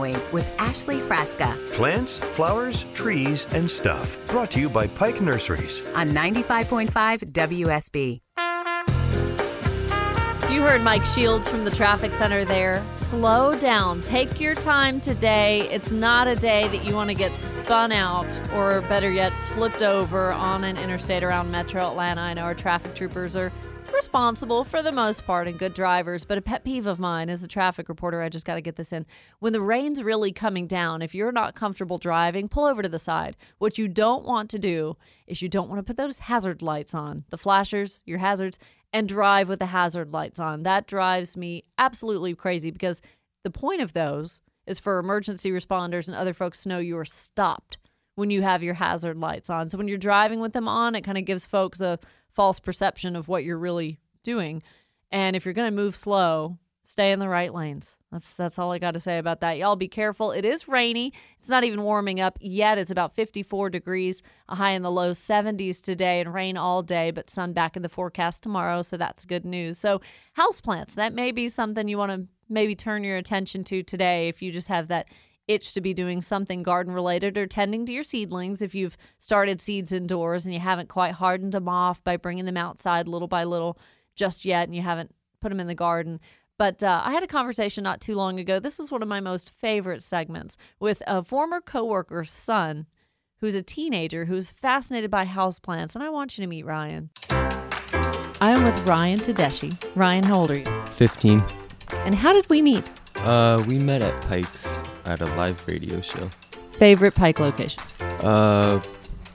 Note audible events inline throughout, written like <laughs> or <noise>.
Growing with Ashley Frasca Plants, flowers, trees, and stuff. Brought to you by Pike Nurseries. on 95.5 WSB. You heard Mike Shields from the traffic center there. Slow down. Take your time today. It's not a day that you want to get spun out or, better yet, flipped over on an interstate around metro Atlanta. I know our traffic troopers are responsible for the most part and good drivers, but a pet peeve of mine as a traffic reporter, I just got to get this in. When the rain's really coming down, if you're not comfortable driving, pull over to the side. What you don't want to do is you don't want to put those hazard lights on, the flashers, your hazards, and drive with the hazard lights on. That drives me absolutely crazy because the point of those is for emergency responders and other folks to know you are stopped when you have your hazard lights on. So when you're driving with them on, it kind of gives folks a false perception of what you're really doing. And if you're going to move slow, stay in the right lanes. That's that's all I got to say about that. Y'all be careful. It is rainy. It's not even warming up yet. It's about 54 degrees, a high in the low 70s today and rain all day, but sun back in the forecast tomorrow, so that's good news. So, houseplants, that may be something you want to maybe turn your attention to today if you just have that itch to be doing something garden related or tending to your seedlings if you've started seeds indoors and you haven't quite hardened them off by bringing them outside little by little just yet and you haven't put them in the garden. But uh, I had a conversation not too long ago. This is one of my most favorite segments with a former coworker's son who's a teenager who's fascinated by houseplants. And I want you to meet Ryan. I am with Ryan Tedeschi. Ryan, how old are you? 15. And how did we meet? Uh, we met at Pike's at a live radio show. Favorite Pike location? Uh,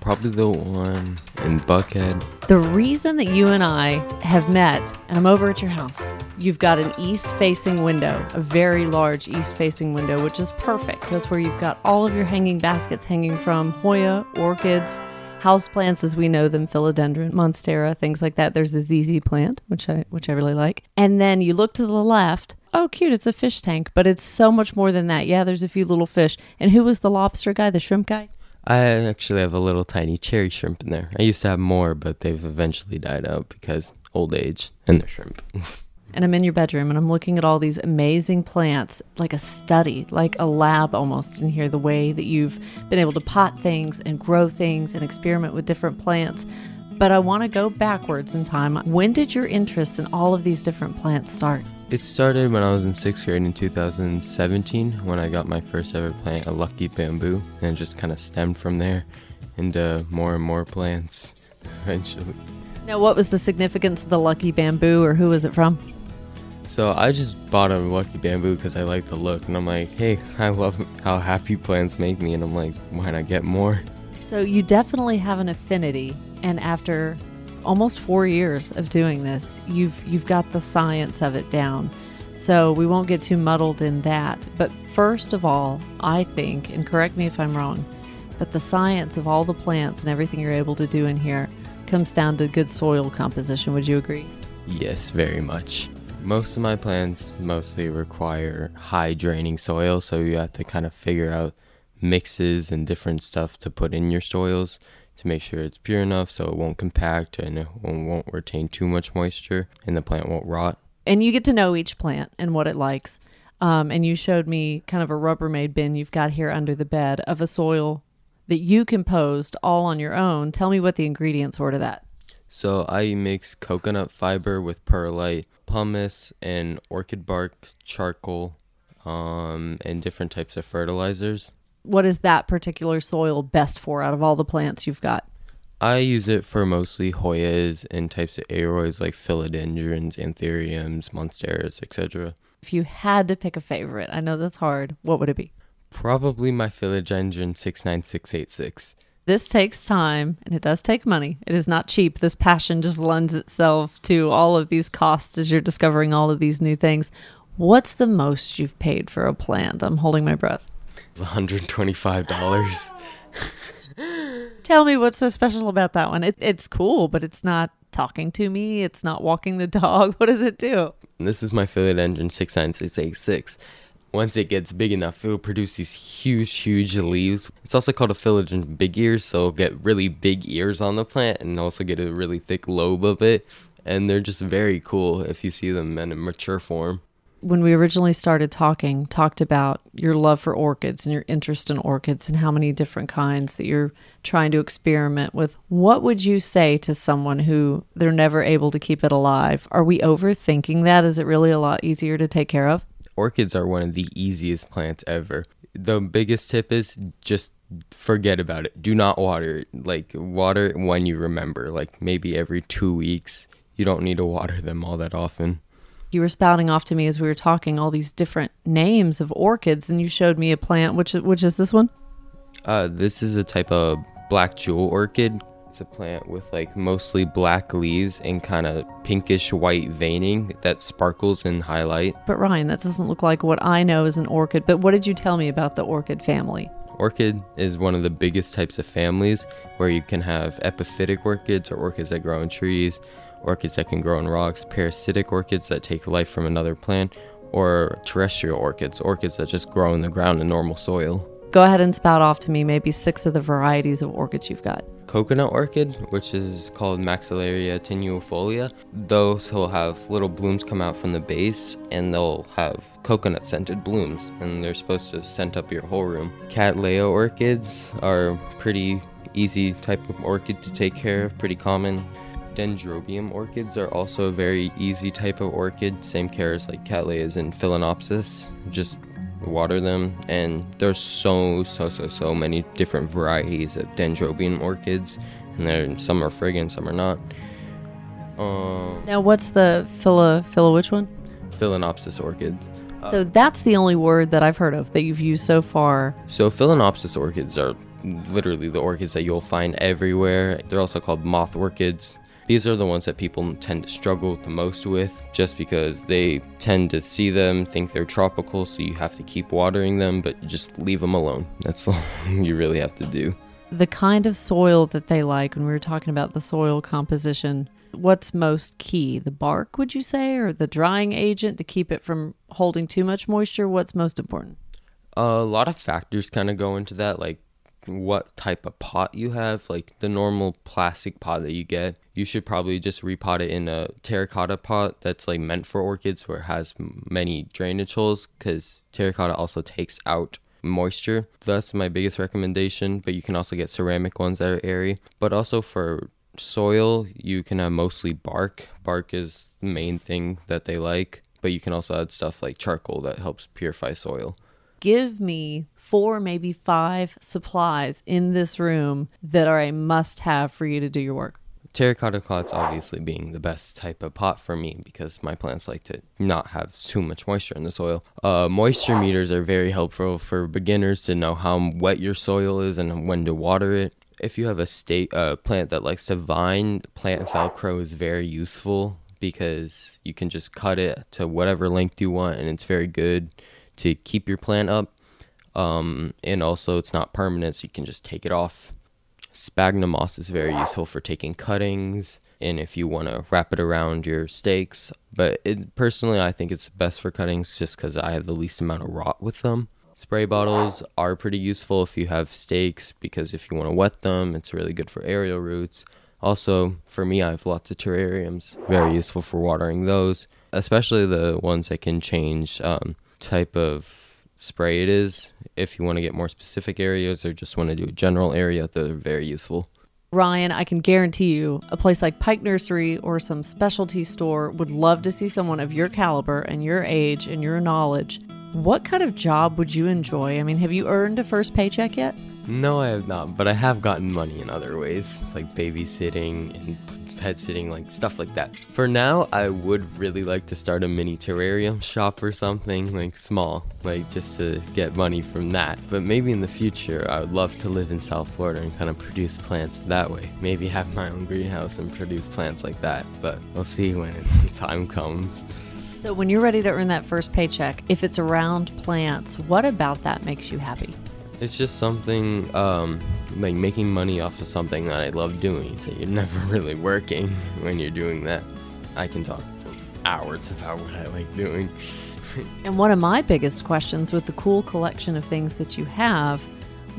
probably the one in Buckhead. The reason that you and I have met, and I'm over at your house, you've got an east facing window, a very large east facing window, which is perfect. That's where you've got all of your hanging baskets hanging from Hoya, orchids, houseplants as we know them, philodendron, monstera, things like that. There's a ZZ plant, which I which I really like. And then you look to the left. Oh, cute! It's a fish tank, but it's so much more than that. Yeah, there's a few little fish. And who was the lobster guy, the shrimp guy? I actually have a little tiny cherry shrimp in there. I used to have more, but they've eventually died out because old age and they're shrimp. <laughs> and I'm in your bedroom and I'm looking at all these amazing plants, like a study, like a lab almost in here, the way that you've been able to pot things and grow things and experiment with different plants. But I want to go backwards in time. When did your interest in all of these different plants start? it started when I was in sixth grade in 2017 when I got my first ever plant, a lucky bamboo, and it just kind of stemmed from there into more and more plants <laughs> eventually. Now, what was the significance of the lucky bamboo or who was it from? So I just bought a lucky bamboo because I like the look, and I'm like, hey, I love how happy plants make me, and I'm like, why not get more? So you definitely have an affinity, and after almost four years of doing this, you've you've got the science of it down. So we won't get too muddled in that. But first of all, I think, and correct me if I'm wrong, but the science of all the plants and everything you're able to do in here comes down to good soil composition. Would you agree? Yes, very much. Most of my plants mostly require high draining soil, so you have to kind of figure out mixes and different stuff to put in your soils to make sure it's pure enough so it won't compact and it won't retain too much moisture and the plant won't rot. And you get to know each plant and what it likes. Um, and you showed me kind of a Rubbermaid bin you've got here under the bed of a soil that you composed all on your own. Tell me what the ingredients were to that. So I mix coconut fiber with perlite, pumice, and orchid bark, charcoal, um, and different types of fertilizers. What is that particular soil best for out of all the plants you've got? I use it for mostly Hoyas and types of aroids like philodendrons, anthuriums, monsteras, etc. If you had to pick a favorite, I know that's hard, what would it be? Probably my philodendron 69686. This takes time and it does take money. It is not cheap. This passion just lends itself to all of these costs as you're discovering all of these new things. What's the most you've paid for a plant? I'm holding my breath. It's $125. <laughs> Tell me what's so special about that one. It, it's cool, but it's not talking to me. It's not walking the <laughs> dog. What does it do? This is my philodendron 69686. Once it gets big enough, it'll produce these huge, huge leaves. It's also called a philodendron big ears, so it'll get really big ears on the plant and also get a really thick lobe of it. and they're just very cool if you see them in a mature form. when we originally started talking, talked about your love for orchids and your interest in orchids and how many different kinds that you're trying to experiment with. What would you say to someone who they're never able to keep it alive? Are we overthinking that? Is it really a lot easier to take care of? Orchids are one of the easiest plants ever. The biggest tip is just forget about it. Do not water it. Like water it when you remember, like maybe every 2 weeks. You don't need to water them all that often. You were spouting off to me as we were talking all these different names of orchids and you showed me a plant which which is this one? Uh, this is a type of black jewel orchid. It's a plant with like mostly black leaves and kind of pinkish white veining that sparkles in highlight. But Ryan, that doesn't look like what I know as an orchid. But what did you tell me about the orchid family? Orchid is one of the biggest types of families where you can have epiphytic orchids or orchids that grow in trees, orchids that can grow in rocks, parasitic orchids that take life from another plant, or terrestrial orchids, orchids that just grow in the ground in normal soil. Go ahead and spout off to me maybe six of the varieties of orchids you've got. coconut orchid, which is called Maxillaria tenuifolia. Those will have little blooms come out from the base and they'll have coconut scented blooms and they're supposed to scent up your whole room. Cattleya orchids are pretty easy type of orchid to take care of, pretty common. Dendrobium orchids are also a very easy type of orchid, same care as like Cattleyas and Phalaenopsis. Just water them and there's so so so so many different varieties of dendrobium orchids and there some are fragrant some are not uh, Now, what's the phila, phila which one? phalaenopsis orchids so that's the only word that I've heard of that you've used so far. so phalaenopsis orchids are literally the orchids that you'll find everywhere they're also called moth orchids these are the ones that people tend to struggle the most with just because they tend to see them think they're tropical so you have to keep watering them but just leave them alone that's <laughs> all you really have to do The kind of soil that they like, when we were talking about the soil composition, what's most key? The bark, would you say, or the drying agent to keep it from holding too much moisture? What's most important? a lot of factors kind of go into that like what type of pot you have like the normal plastic pot that you get you should probably just repot it in a terracotta pot that's like meant for orchids where it has many drainage holes because terracotta also takes out moisture. That's my biggest recommendation but you can also get ceramic ones that are airy. But also for soil you can have mostly bark. Bark is the main thing that they like but you can also add stuff like charcoal that helps purify soil Give me four, maybe five supplies in this room that are a must have for you to do your work. terracotta pots obviously being the best type of pot for me because my plants like to not have too much moisture in the soil. Uh, moisture meters are very helpful for beginners to know how wet your soil is and when to water it. If you have a state uh, plant that likes to vine, plant velcro is very useful because you can just cut it to whatever length you want and it's very good to keep your plant up. Um, and also it's not permanent, so you can just take it off. Sphagnum moss is very useful for taking cuttings and if you want to wrap it around your stakes. But it, personally, I think it's best for cuttings just because I have the least amount of rot with them. Spray bottles are pretty useful if you have stakes because if you want to wet them, it's really good for aerial roots. Also, for me, I have lots of terrariums, very useful for watering those, especially the ones that can change um, type of spray it is. If you want to get more specific areas or just want to do a general area, they're very useful. Ryan, I can guarantee you a place like Pike Nursery or some specialty store would love to see someone of your caliber and your age and your knowledge. What kind of job would you enjoy? I mean, have you earned a first paycheck yet? No, I have not, but I have gotten money in other ways, like babysitting and pet sitting, like stuff like that. For now, I would really like to start a mini terrarium shop or something, like small, like just to get money from that. But maybe in the future, I would love to live in South Florida and kind of produce plants that way. Maybe have my own greenhouse and produce plants like that, but we'll see when the time comes. So, when you're ready to earn that first paycheck, if it's around plants, what about that makes you happy? It's just something um, like making money off of something that I love doing. So you're <laughs> never really working when you're doing that. I can talk hours about what I like doing. <laughs> And one of my biggest questions with the cool collection of things that you have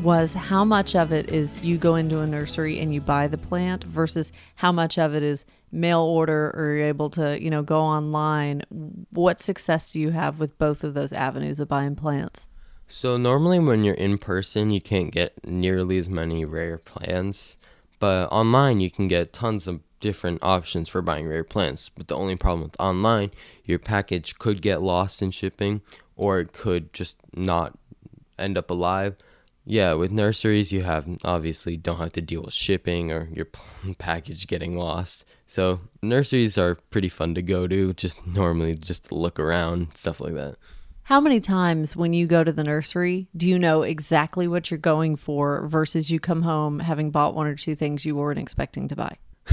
was how much of it is you go into a nursery and you buy the plant versus how much of it is mail order or you're able to, you know, go online. What success do you have with both of those avenues of buying plants? So normally when you're in person, you can't get nearly as many rare plants, but online you can get tons of different options for buying rare plants. But the only problem with online, your package could get lost in shipping or it could just not end up alive. Yeah, with nurseries, you have obviously don't have to deal with shipping or your <laughs> package getting lost. So nurseries are pretty fun to go to. Just normally just look around, stuff like that. How many times when you go to the nursery do you know exactly what you're going for versus you come home having bought one or two things you weren't expecting to buy? <laughs>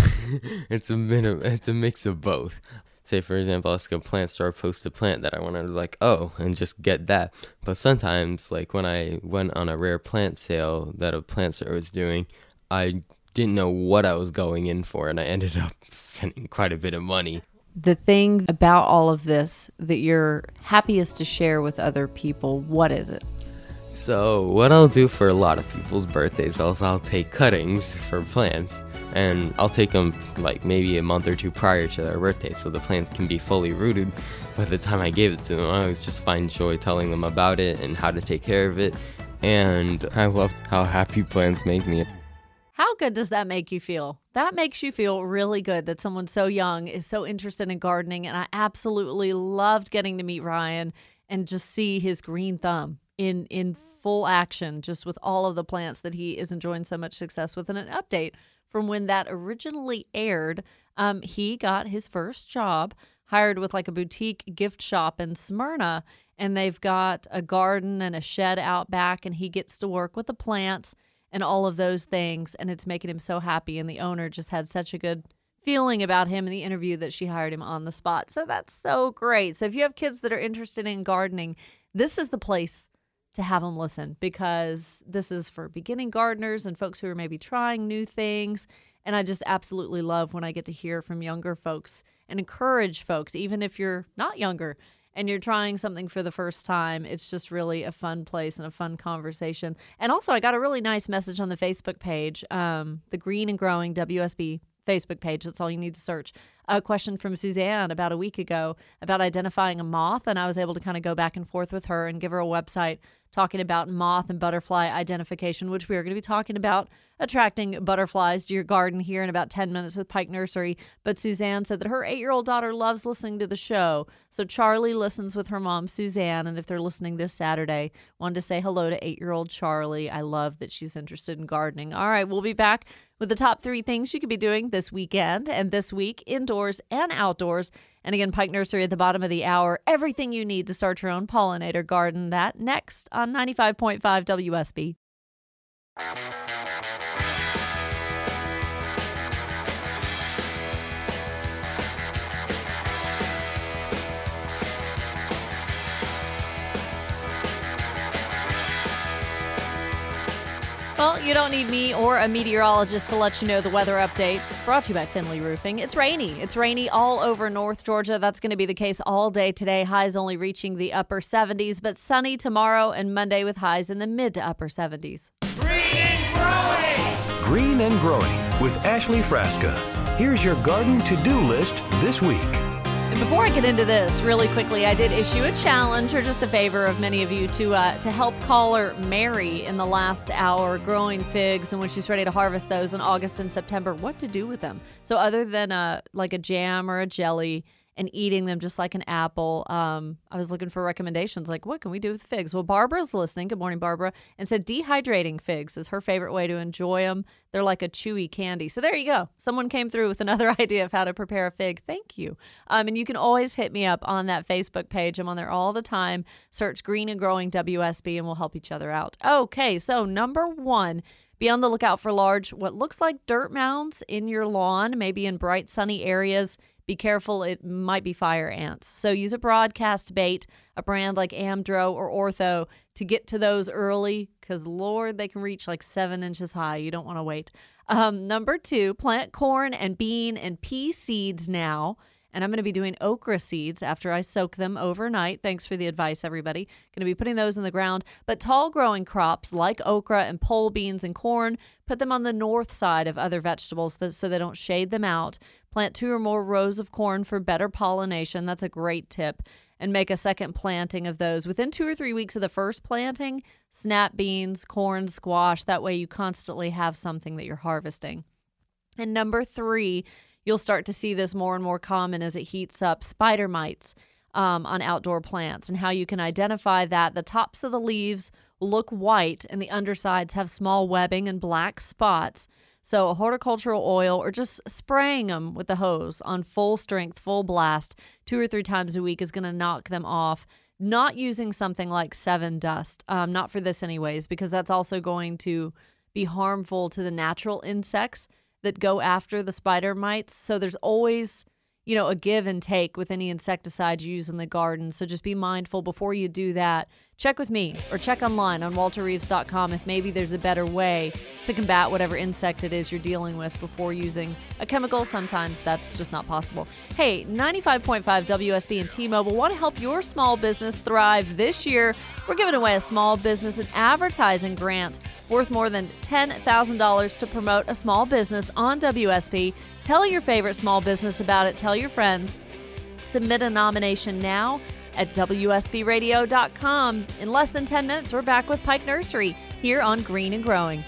it's a of, it's a mix of both. Say for example, I was a plant store post a plant that I wanted like oh and just get that. But sometimes like when I went on a rare plant sale that a plant store was doing, I didn't know what I was going in for and I ended up <laughs> spending quite a bit of money the thing about all of this that you're happiest to share with other people, what is it? So, what I'll do for a lot of people's birthdays is I'll take cuttings for plants and I'll take them like maybe a month or two prior to their birthday so the plants can be fully rooted. By the time I gave it to them, I always just find joy telling them about it and how to take care of it. And I love how happy plants make me. How good does that make you feel? That makes you feel really good that someone so young is so interested in gardening. And I absolutely loved getting to meet Ryan and just see his green thumb in in full action, just with all of the plants that he is enjoying so much success with. And an update from when that originally aired, um, he got his first job hired with like a boutique gift shop in Smyrna, and they've got a garden and a shed out back, and he gets to work with the plants and all of those things. And it's making him so happy. And the owner just had such a good feeling about him in the interview that she hired him on the spot. So that's so great. So if you have kids that are interested in gardening, this is the place to have them listen because this is for beginning gardeners and folks who are maybe trying new things. And I just absolutely love when I get to hear from younger folks and encourage folks, even if you're not younger, and you're trying something for the first time, it's just really a fun place and a fun conversation. And also, I got a really nice message on the Facebook page, um, the Green and Growing WSB Facebook page. That's all you need to search. A question from Suzanne about a week ago about identifying a moth, and I was able to kind of go back and forth with her and give her a website talking about moth and butterfly identification, which we are going to be talking about attracting butterflies to your garden here in about 10 minutes with Pike Nursery. But Suzanne said that her eight year old daughter loves listening to the show. So Charlie listens with her mom, Suzanne. And if they're listening this Saturday, wanted to say hello to eight year old Charlie. I love that she's interested in gardening. All right, we'll be back with the top three things you could be doing this weekend and this week, indoors and outdoors. And again, Pike Nursery at the bottom of the hour. Everything you need to start your own pollinator garden. That next on 95.5 WSB. Well, you don't need me or a meteorologist to let you know the weather update. Brought to you by Finley Roofing. It's rainy. It's rainy all over North Georgia. That's going to be the case all day today. Highs only reaching the upper 70s, but sunny tomorrow and Monday with highs in the mid to upper 70s. Green and growing. Green and Growing with Ashley Frasca. Here's your garden to do list this week. Before I get into this, really quickly, I did issue a challenge or just a favor of many of you to uh, to help caller Mary in the last hour growing figs and when she's ready to harvest those in August and September, what to do with them. So other than a like a jam or a jelly and eating them just like an apple, um, I was looking for recommendations like what can we do with figs? Well, Barbara's listening. Good morning, Barbara, and said dehydrating figs is her favorite way to enjoy them. They're like a chewy candy. So there you go. Someone came through with another <laughs> idea of how to prepare a fig. Thank you. Um, and you can always hit me up on that Facebook page. I'm on there all the time. Search Green and Growing WSB and we'll help each other out. Okay, so number one. Be on the lookout for large, what looks like dirt mounds in your lawn, maybe in bright sunny areas. Be careful, it might be fire ants. So use a broadcast bait, a brand like Amdro or Ortho to get to those early because, Lord, they can reach like seven inches high. You don't want to wait. Um, number two, plant corn and bean and pea seeds now And I'm going to be doing okra seeds after I soak them overnight. Thanks for the advice, everybody. Going to be putting those in the ground. But tall growing crops like okra and pole beans and corn, put them on the north side of other vegetables so they don't shade them out. Plant two or more rows of corn for better pollination. That's a great tip and make a second planting of those. Within two or three weeks of the first planting, snap beans, corn, squash. That way you constantly have something that you're harvesting. And number three, you'll start to see this more and more common as it heats up spider mites um, on outdoor plants and how you can identify that the tops of the leaves look white and the undersides have small webbing and black spots. So, a horticultural oil or just spraying them with the hose on full strength, full blast, two or three times a week is going to knock them off. Not using something like Sevin Dust, um, not for this, anyways, because that's also going to be harmful to the natural insects that go after the spider mites. So, there's always you know, a give and take with any insecticide you use in the garden. So just be mindful before you do that. Check with me or check online on walterreeves.com if maybe there's a better way to combat whatever insect it is you're dealing with before using a chemical. Sometimes that's just not possible. Hey, 95.5 WSB and T Mobile want to help your small business thrive this year. We're giving away a small business and advertising grant worth more than $10,000 to promote a small business on WSB. Tell your favorite small business about it. Tell your friends. Submit a nomination now at WSBRadio.com. In less than 10 minutes, we're back with Pike Nursery here on Green and Growing.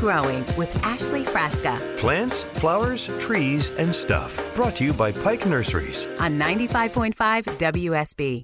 Growing with Ashley Frasca Plants, flowers, trees, and stuff. Brought to you by Pike Nurseries. on 95.5 WSB.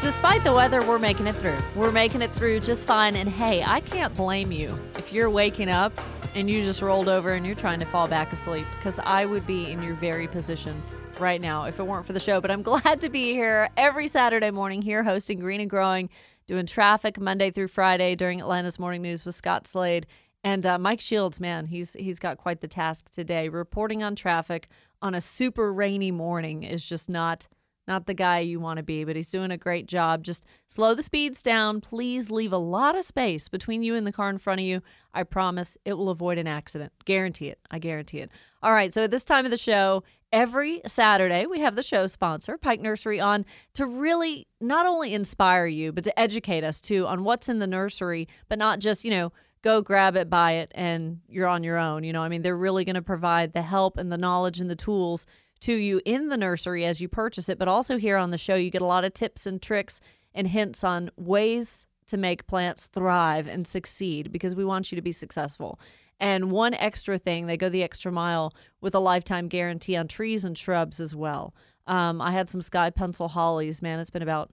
Despite the weather, we're making it through. We're making it through just fine. And hey, I can't blame you if you're waking up and you just rolled over and you're trying to fall back asleep because I would be in your very position right now if it weren't for the show. But I'm <laughs> glad to be here every Saturday morning here hosting Green and Growing, doing traffic Monday through Friday during Atlanta's Morning News with Scott Slade. And uh, Mike Shields, man, he's he's got quite the task today. Reporting on traffic on a super rainy morning is just not not the guy you want to be, but he's doing a great job. Just slow the speeds down. Please leave a lot of space between you and the car in front of you. I promise it will avoid an accident. Guarantee it. I guarantee it. All right, so at this time of the show, every Saturday, we have the show sponsor, Pike Nursery, on to really not only inspire you, but to educate us too on what's in the nursery, but not just, you know, go grab it, buy it, and you're on your own. You know, I mean, they're really going to provide the help and the knowledge and the tools to you in the nursery as you purchase it, but also here on the show, you get a lot of tips and tricks and hints on ways to make plants thrive and succeed because we want you to be successful. And one extra thing, they go the extra mile with a lifetime guarantee on trees and shrubs as well. Um, I had some sky pencil hollies, man. It's been about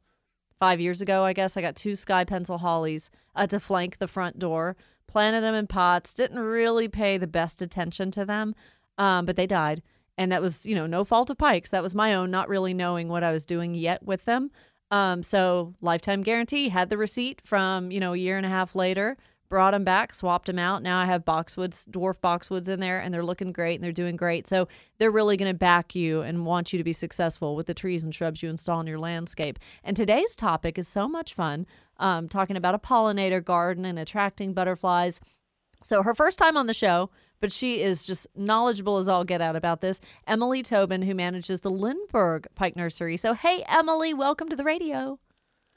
five years ago, I guess. I got two sky pencil hollies uh, to flank the front door, planted them in pots, didn't really pay the best attention to them, um, but they died. And that was, you know, no fault of Pike's. That was my own, not really knowing what I was doing yet with them. Um, so lifetime guarantee, had the receipt from, you know, a year and a half later, brought them back, swapped them out. Now I have boxwoods, dwarf boxwoods in there, and they're looking great and they're doing great. So they're really going to back you and want you to be successful with the trees and shrubs you install in your landscape. And today's topic is so much fun, um, talking about a pollinator garden and attracting butterflies. So her first time on the show, but she is just knowledgeable as all get out about this. Emily Tobin, who manages the Lindbergh Pike Nursery. So, hey, Emily, welcome to the radio.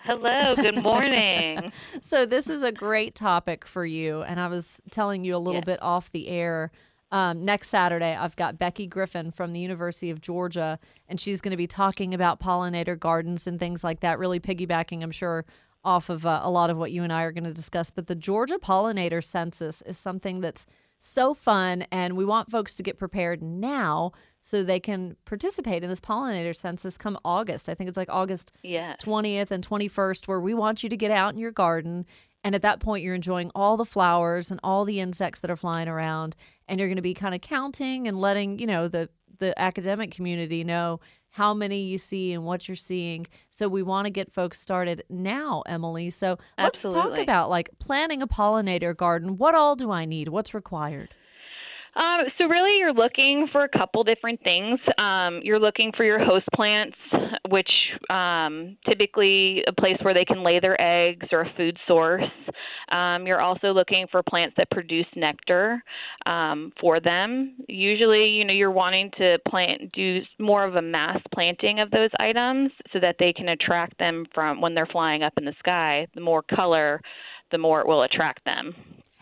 Hello, good morning. <laughs> so, this is a great topic for you. And I was telling you a little Yeah. bit off the air. Um, next Saturday, I've got Becky Griffin from the University of Georgia, and she's going to be talking about pollinator gardens and things like that, really piggybacking, I'm sure, off of uh, a lot of what you and I are going to discuss. But the Georgia Pollinator Census is something that's so fun, and we want folks to get prepared now so they can participate in this pollinator census come August. I think it's like August yeah. 20th and 21st, where we want you to get out in your garden. And at that point, you're enjoying all the flowers and all the insects that are flying around. And you're going to be kind of counting and letting, you know, the, the academic community know how many you see and what you're seeing. So we want to get folks started now, Emily. So let's talk about like planning a pollinator garden. What all do I need? What's required? Um, so really, you're looking for a couple different things. Um, you're looking for your host plants, which um, typically a place where they can lay their eggs or a food source. Um, you're also looking for plants that produce nectar um, for them. Usually, you know, you're wanting to plant do more of a mass planting of those items so that they can attract them from when they're flying up in the sky. The more color, the more it will attract them.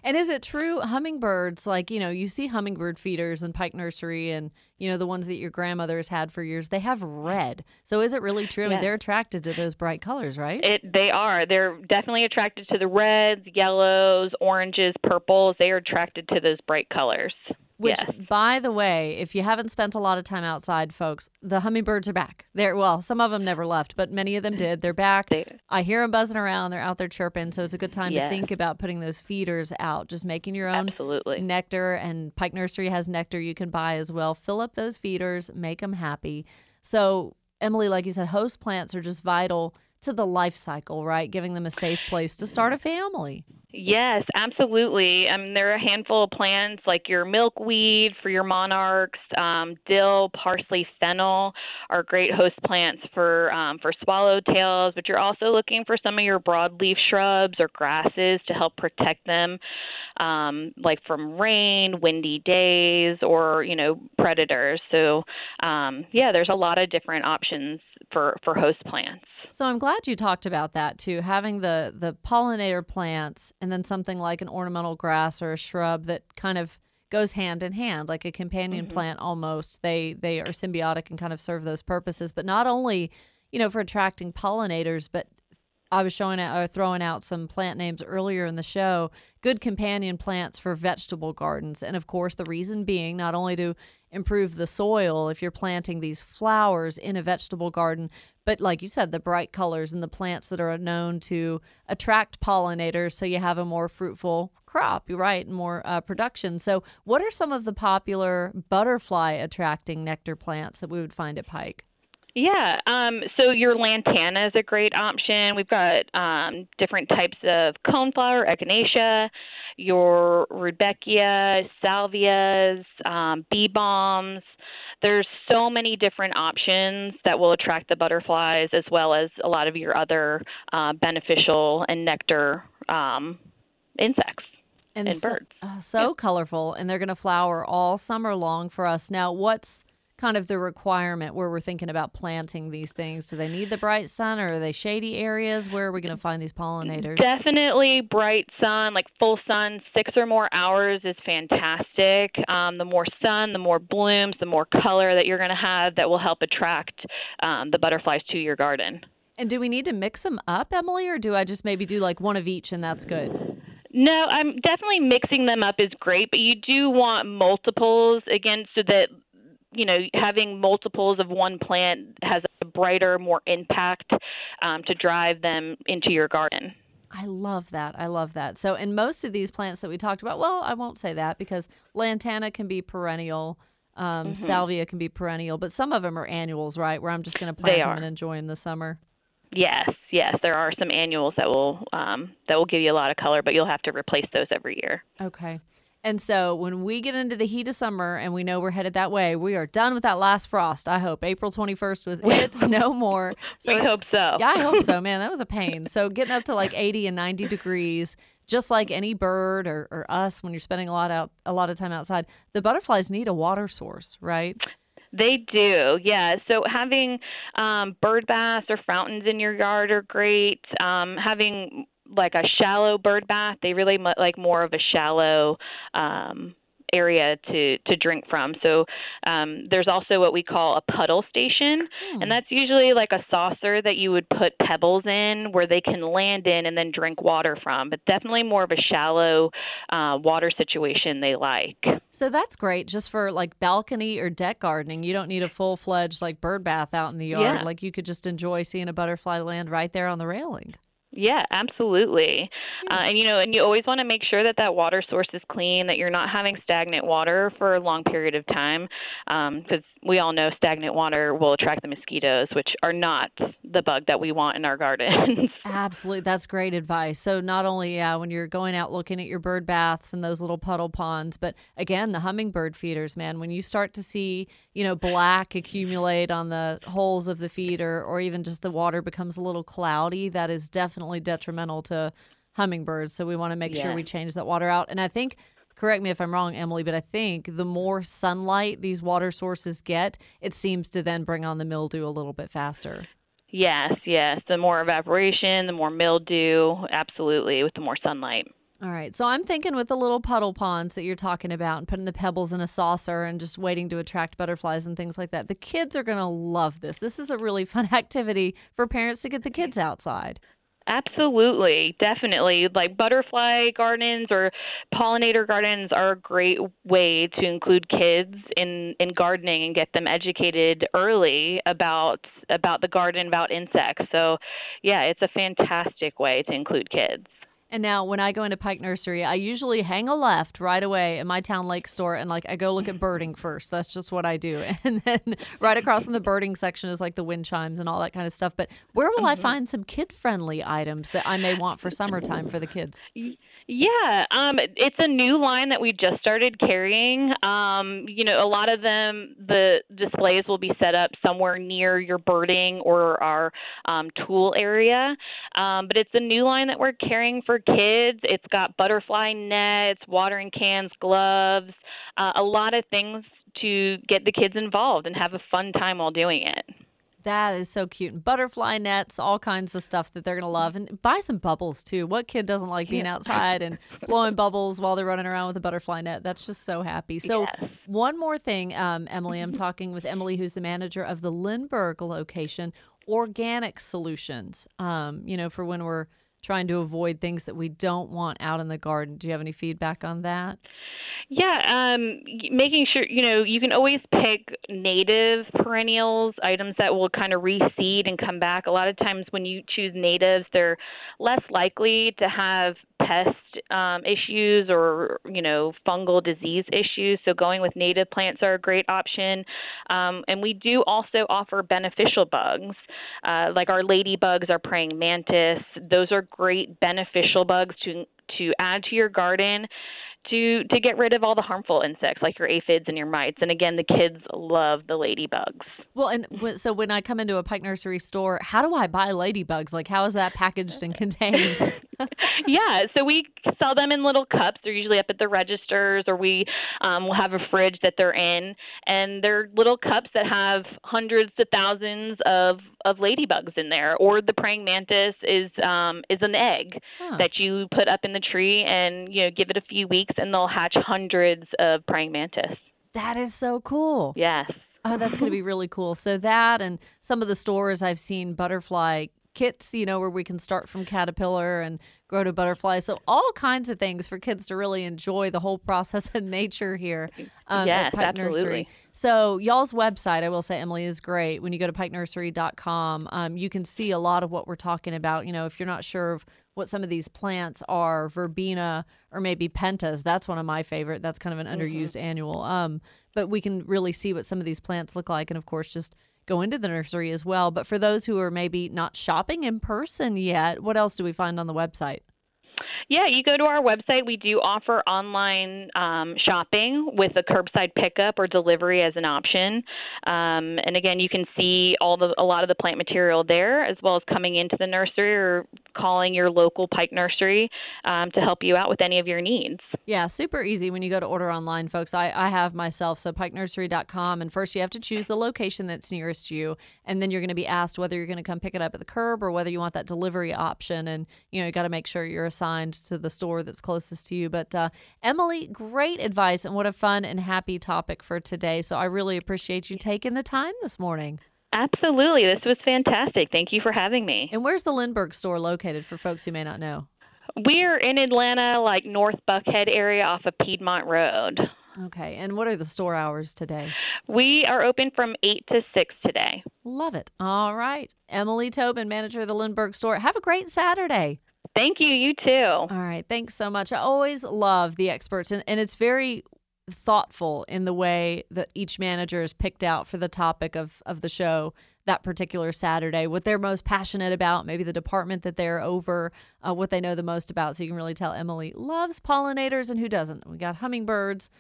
And is it true hummingbirds, like, you know, you see hummingbird feeders in Pike Nursery and, you know, the ones that your grandmother has had for years, they have red. So is it really true? I mean, they're attracted to those bright colors, right? It they are. They're definitely attracted to the reds, yellows, oranges, purples. They are attracted to those bright colors. Which, yes. by the way, if you haven't spent a lot of time outside, folks, the hummingbirds are back. They're well, some of them never left, but many of them did. They're back. They- I hear them buzzing around. They're out there chirping, so it's a good time to think about putting those feeders out. Just making your own Absolutely. nectar, and Pike Nursery has nectar you can buy as well. Fill up those feeders, make them happy. So, Emily, like you said, host plants are just vital to the life cycle, right? Giving them a safe place to start a family. Yes, absolutely. Um, there are a handful of plants like your milkweed for your monarchs, um, dill, parsley, fennel are great host plants for um, for swallowtails. But you're also looking for some of your broadleaf shrubs or grasses to help protect them, um, like from rain, windy days, or you know predators. So um, yeah, there's a lot of different options for for host plants. So I'm glad you talked about that too, having the the pollinator plants and then something like an ornamental grass or a shrub that kind of goes hand in hand like a companion plant almost. They they are symbiotic and kind of serve those purposes, but not only, you know, for attracting pollinators, but I was showing out or throwing out some plant names earlier in the show. Good companion plants for vegetable gardens, and of course, the reason being not only to improve the soil if you're planting these flowers in a vegetable garden, but like you said, the bright colors and the plants that are known to attract pollinators, so you have a more fruitful crop, You're right, more uh, production. So, what are some of the popular butterfly attracting nectar plants that we would find at Pike? Yeah, um, so your lantana is a great option. We've got um, different types of coneflower, echinacea, your rudbeckia, salvias, um, bee balms. There's so many different options that will attract the butterflies, as well as a lot of your other uh, beneficial and nectar um, insects. and so, birds. uh, so colorful, and they're going to flower all summer long for us. Now, what's kind of the requirement where we're thinking about planting these things? Do they need the bright sun, or are they shady areas? Where are we going to find these pollinators? Definitely bright sun, like full sun, six or more hours is fantastic. Um, the more sun, the more blooms, the more color that you're going to have that will help attract um, the butterflies to your garden. And do we need to mix them up, Emily, or do I just maybe do like one of each and that's good? No, I'm definitely mixing them up is great, but you do want multiples again so that you know having multiples of one plant has a brighter, more impact um, to drive them into your garden. I love that. I love that. So, in most of these plants that we talked about, well, I won't say that because lantana can be perennial, um, Mm-hmm. salvia can be perennial, but some of them are annuals, right? Where I'm just going to plant They them are. and enjoy them the summer. Yes, yes, there are some annuals that will um, that will give you a lot of color, but you'll have to replace those every year. Okay. And so when we get into the heat of summer and we know we're headed that way, we are done with that last frost. I hope April 21st was it, no more. So we it's- hope so. Yeah, I hope so, <laughs> man. That was a pain. So getting up to like 80 and 90 degrees, just like any bird or, or us when you're spending a lot out a lot of time outside, the butterflies need a water source, right? They do, yeah. So having um, bird baths or fountains in your yard are great. Um, having like a shallow bird bath, they really like more of a shallow um, area to to drink from. So um, there's also what we call a puddle station, and that's usually like a saucer that you would put pebbles in, where they can land in and then drink water from. But definitely more of a shallow uh, water situation they like. So that's great just for like balcony or deck gardening. You don't need a full fledged like bird bath out in the yard. Yeah. Like you could just enjoy seeing a butterfly land right there on the railing. Yeah, absolutely. Uh, and you know, and you always want to make sure that that water source is clean, that you're not having stagnant water for a long period of time, because um, we all know stagnant water will attract the mosquitoes, which are not the bug that we want in our <laughs> gardens. Absolutely, that's great advice. So not only yeah, when you're going out looking at your bird baths and those little puddle ponds, but again, the hummingbird feeders, man. When you start to see you know black accumulate on the holes of the feeder, or even just the water becomes a little cloudy, that is definitely definitely detrimental to hummingbirds. So we want to make yeah. sure we change that water out. And I think, correct me if I'm wrong, Emily, but I think the more sunlight these water sources get, it seems to then bring on the mildew a little bit faster. Yes, yes. The more evaporation, the more mildew, absolutely, with the more sunlight. All right. So I'm thinking with the little puddle ponds that you're talking about and putting the pebbles in a saucer and just waiting to attract butterflies and things like that. The kids are going to love this. This is a really fun <laughs> activity for parents to get the kids outside. Absolutely, definitely. Like butterfly gardens or pollinator gardens are a great way to include kids in in gardening and get them educated early about about the garden, about insects. So, yeah, it's a fantastic way to include kids. And now when I go into Pike Nursery, I usually hang a left right away at my Towne Lake store and like I go look at birding first. That's just what I do. <laughs> And then right across from the birding section is like the wind chimes and all that kind of stuff. But where will I mm-hmm. find some kid friendly items that I may want for summertime for the kids? Yeah, um, it's a new line that we just started carrying. Um, you know, a lot of them, the displays will be set up somewhere near your birding or our um, tool area. Um, but it's a new line that we're carrying for kids. It's got butterfly nets, watering cans, gloves, uh, a lot of things to get the kids involved and have a fun time while doing it. That is so cute. And butterfly nets, all kinds of stuff that they're going to love. And buy some bubbles too. What kid doesn't like being outside and blowing bubbles while they're running around with a butterfly net? That's just so happy. So, yes. one more thing, um, Emily, I'm <laughs> talking with Emily, who's the manager of the Lindbergh location, organic solutions, um, you know, for when we're trying to avoid things that we don't want out in the garden. Do you have any feedback on that? Yeah, um, making sure you know you can always pick native perennials, items that will kind of reseed and come back. A lot of times when you choose natives, they're less likely to have pest um, issues or you know fungal disease issues. So going with native plants are a great option. Um, and we do also offer beneficial bugs, uh, like our ladybugs, our praying mantis. Those are great beneficial bugs to to add to your garden to to get rid of all the harmful insects like your aphids and your mites. And again, the kids love the ladybugs. Well, and so when I come into a Pike Nursery store, how do I buy ladybugs? Like, how is that packaged and <laughs> contained? Yeah, so we sell them in little cups. They're usually up at the registers, or we um, will have a fridge that they're in, and they're little cups that have hundreds to thousands of of ladybugs in there. Or the praying mantis is um, is an egg huh. that you put up in the tree, and you know give it a few weeks, and they'll hatch hundreds of praying mantis. That is so cool. Yes. Oh, that's going to be really cool. So that and some of the stores I've seen butterfly kits, you know, where we can start from caterpillar and grow to butterfly. So all kinds of things for kids to really enjoy the whole <laughs> process in nature here um, yes, at Pike absolutely. Nursery. So y'all's website, I will say, Emily, is great. When you go to pikenursery.com, um, you can see a lot of what we're talking about. You know, if you're not sure of what some of these plants are, verbena or maybe pentas, that's one of my favorite. That's kind of an mm-hmm. underused annual. Um, but we can really see what some of these plants look like. And of course, just go into the nursery as well. But for those who are maybe not shopping in person yet, what else do we find on the website? Yeah, you go to our website. We do offer online um, shopping with a curbside pickup or delivery as an option. Um, and again, you can see all the a lot of the plant material there, as well as coming into the nursery or calling your local Pike Nursery um, to help you out with any of your needs. Yeah, super easy when you go to order online, folks. I, I have myself, so pikenursery.com. And first, you have to choose the location that's nearest you. And then you're going to be asked whether you're going to come pick it up at the curb or whether you want that delivery option. And, you know, you got to make sure you're assigned to the store that's closest to you. But, uh, Emily, great advice. And what a fun and happy topic for today. So I really appreciate you taking the time this morning. Absolutely. This was fantastic. Thank you for having me. And where's the Lindbergh store located for folks who may not know? We're in Atlanta, like North Buckhead area off of Piedmont Road. Okay. And what are the store hours today? We are open from 8 to 6 today. Love it. All right. Emily Tobin, manager of the Lindbergh store. Have a great Saturday. Thank you. You too. All right. Thanks so much. I always love the experts, and, and it's very thoughtful in the way that each manager is picked out for the topic of, of the show that particular Saturday, what they're most passionate about, maybe the department that they're over, uh, what they know the most about. So you can really tell Emily loves pollinators and who doesn't. We got hummingbirds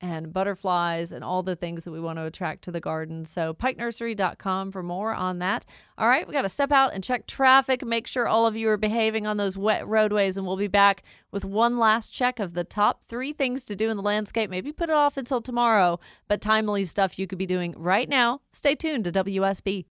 and butterflies and all the things that we want to attract to the garden. So pikenursery.com for more on that. All right, we got to step out and check traffic, make sure all of you are behaving on those wet roadways and we'll be back with one last check of the top 3 things to do in the landscape. Maybe put it off until tomorrow, but timely stuff you could be doing right now. Stay tuned to WSB.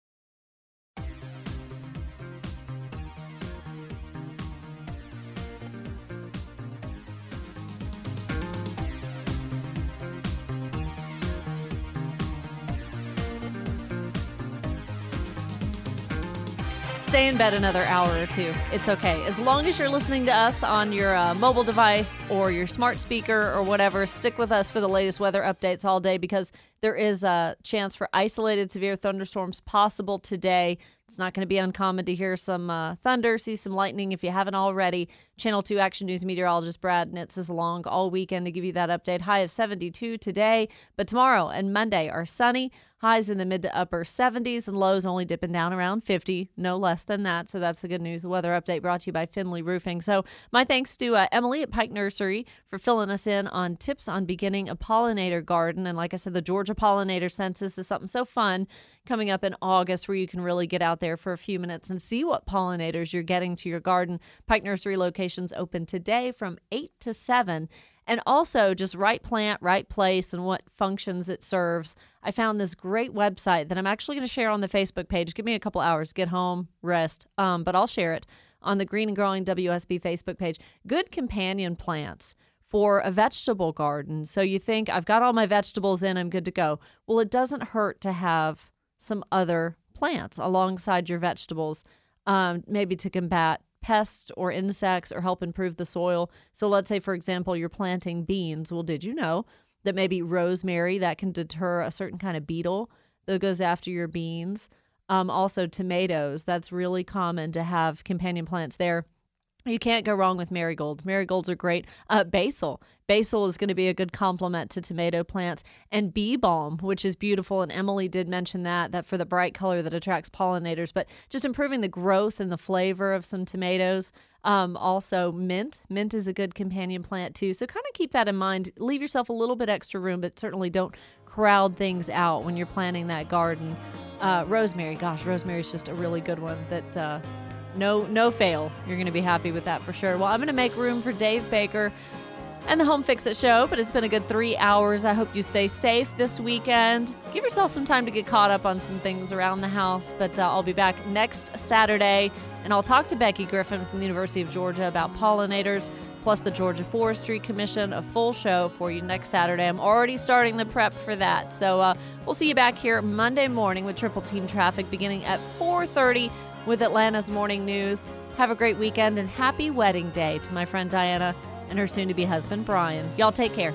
Stay in bed another hour or two. It's okay. As long as you're listening to us on your uh, mobile device or your smart speaker or whatever, stick with us for the latest weather updates all day because there is a chance for isolated severe thunderstorms possible today. It's not going to be uncommon to hear some uh, thunder, see some lightning if you haven't already. Channel 2 Action News meteorologist Brad Nitz is along all weekend to give you that update. High of 72 today, but tomorrow and Monday are sunny. Highs in the mid to upper 70s and lows only dipping down around 50, no less than that. So that's the good news. The weather update brought to you by Findlay Roofing. So my thanks to uh, Emily at Pike Nursery for filling us in on tips on beginning a pollinator garden. And like I said, the Georgia Pollinator Census is something so fun coming up in August where you can really get out there for a few minutes and see what pollinators you're getting to your garden. Pike Nursery open today from 8 to 7 and also just right plant, right place, and what functions it serves. I found this great website that I'm actually going to share on the Facebook page. Give me a couple hours, get home, rest, um, but I'll share it on the Green and Growing WSB Facebook page. Good companion plants for a vegetable garden. So you think, I've got all my vegetables in, I'm good to go. Well, it doesn't hurt to have some other plants alongside your vegetables, um, maybe to combat pests or insects or help improve the soil. So let's say, for example, you're planting beans. Well, did you know that maybe rosemary that can deter a certain kind of beetle that goes after your beans? Um, also, tomatoes. That's really common to have companion plants there. You can't go wrong with marigolds. Marigolds are great. Uh, basil. Basil is going to be a good complement to tomato plants. And bee balm, which is beautiful. And Emily did mention that, that for the bright color that attracts pollinators, but just improving the growth and the flavor of some tomatoes. Um, also, mint. Mint is a good companion plant too. So kind of keep that in mind. Leave yourself a little bit extra room, but certainly don't crowd things out when you're planting that garden. Uh, rosemary, gosh, rosemary is just a really good one that. Uh, no, no fail. You're going to be happy with that for sure. Well, I'm going to make room for Dave Baker and the Home Fix It show, but it's been a good three hours. I hope you stay safe this weekend. Give yourself some time to get caught up on some things around the house, but uh, I'll be back next Saturday and I'll talk to Becky Griffin from the University of Georgia about pollinators, plus the Georgia Forestry Commission, a full show for you next Saturday. I'm already starting the prep for that. So uh, we'll see you back here Monday morning with Triple Team Traffic beginning at 430 with Atlanta's Morning News. Have a great weekend and happy wedding day to my friend Diana and her soon to be husband Brian. Y'all take care.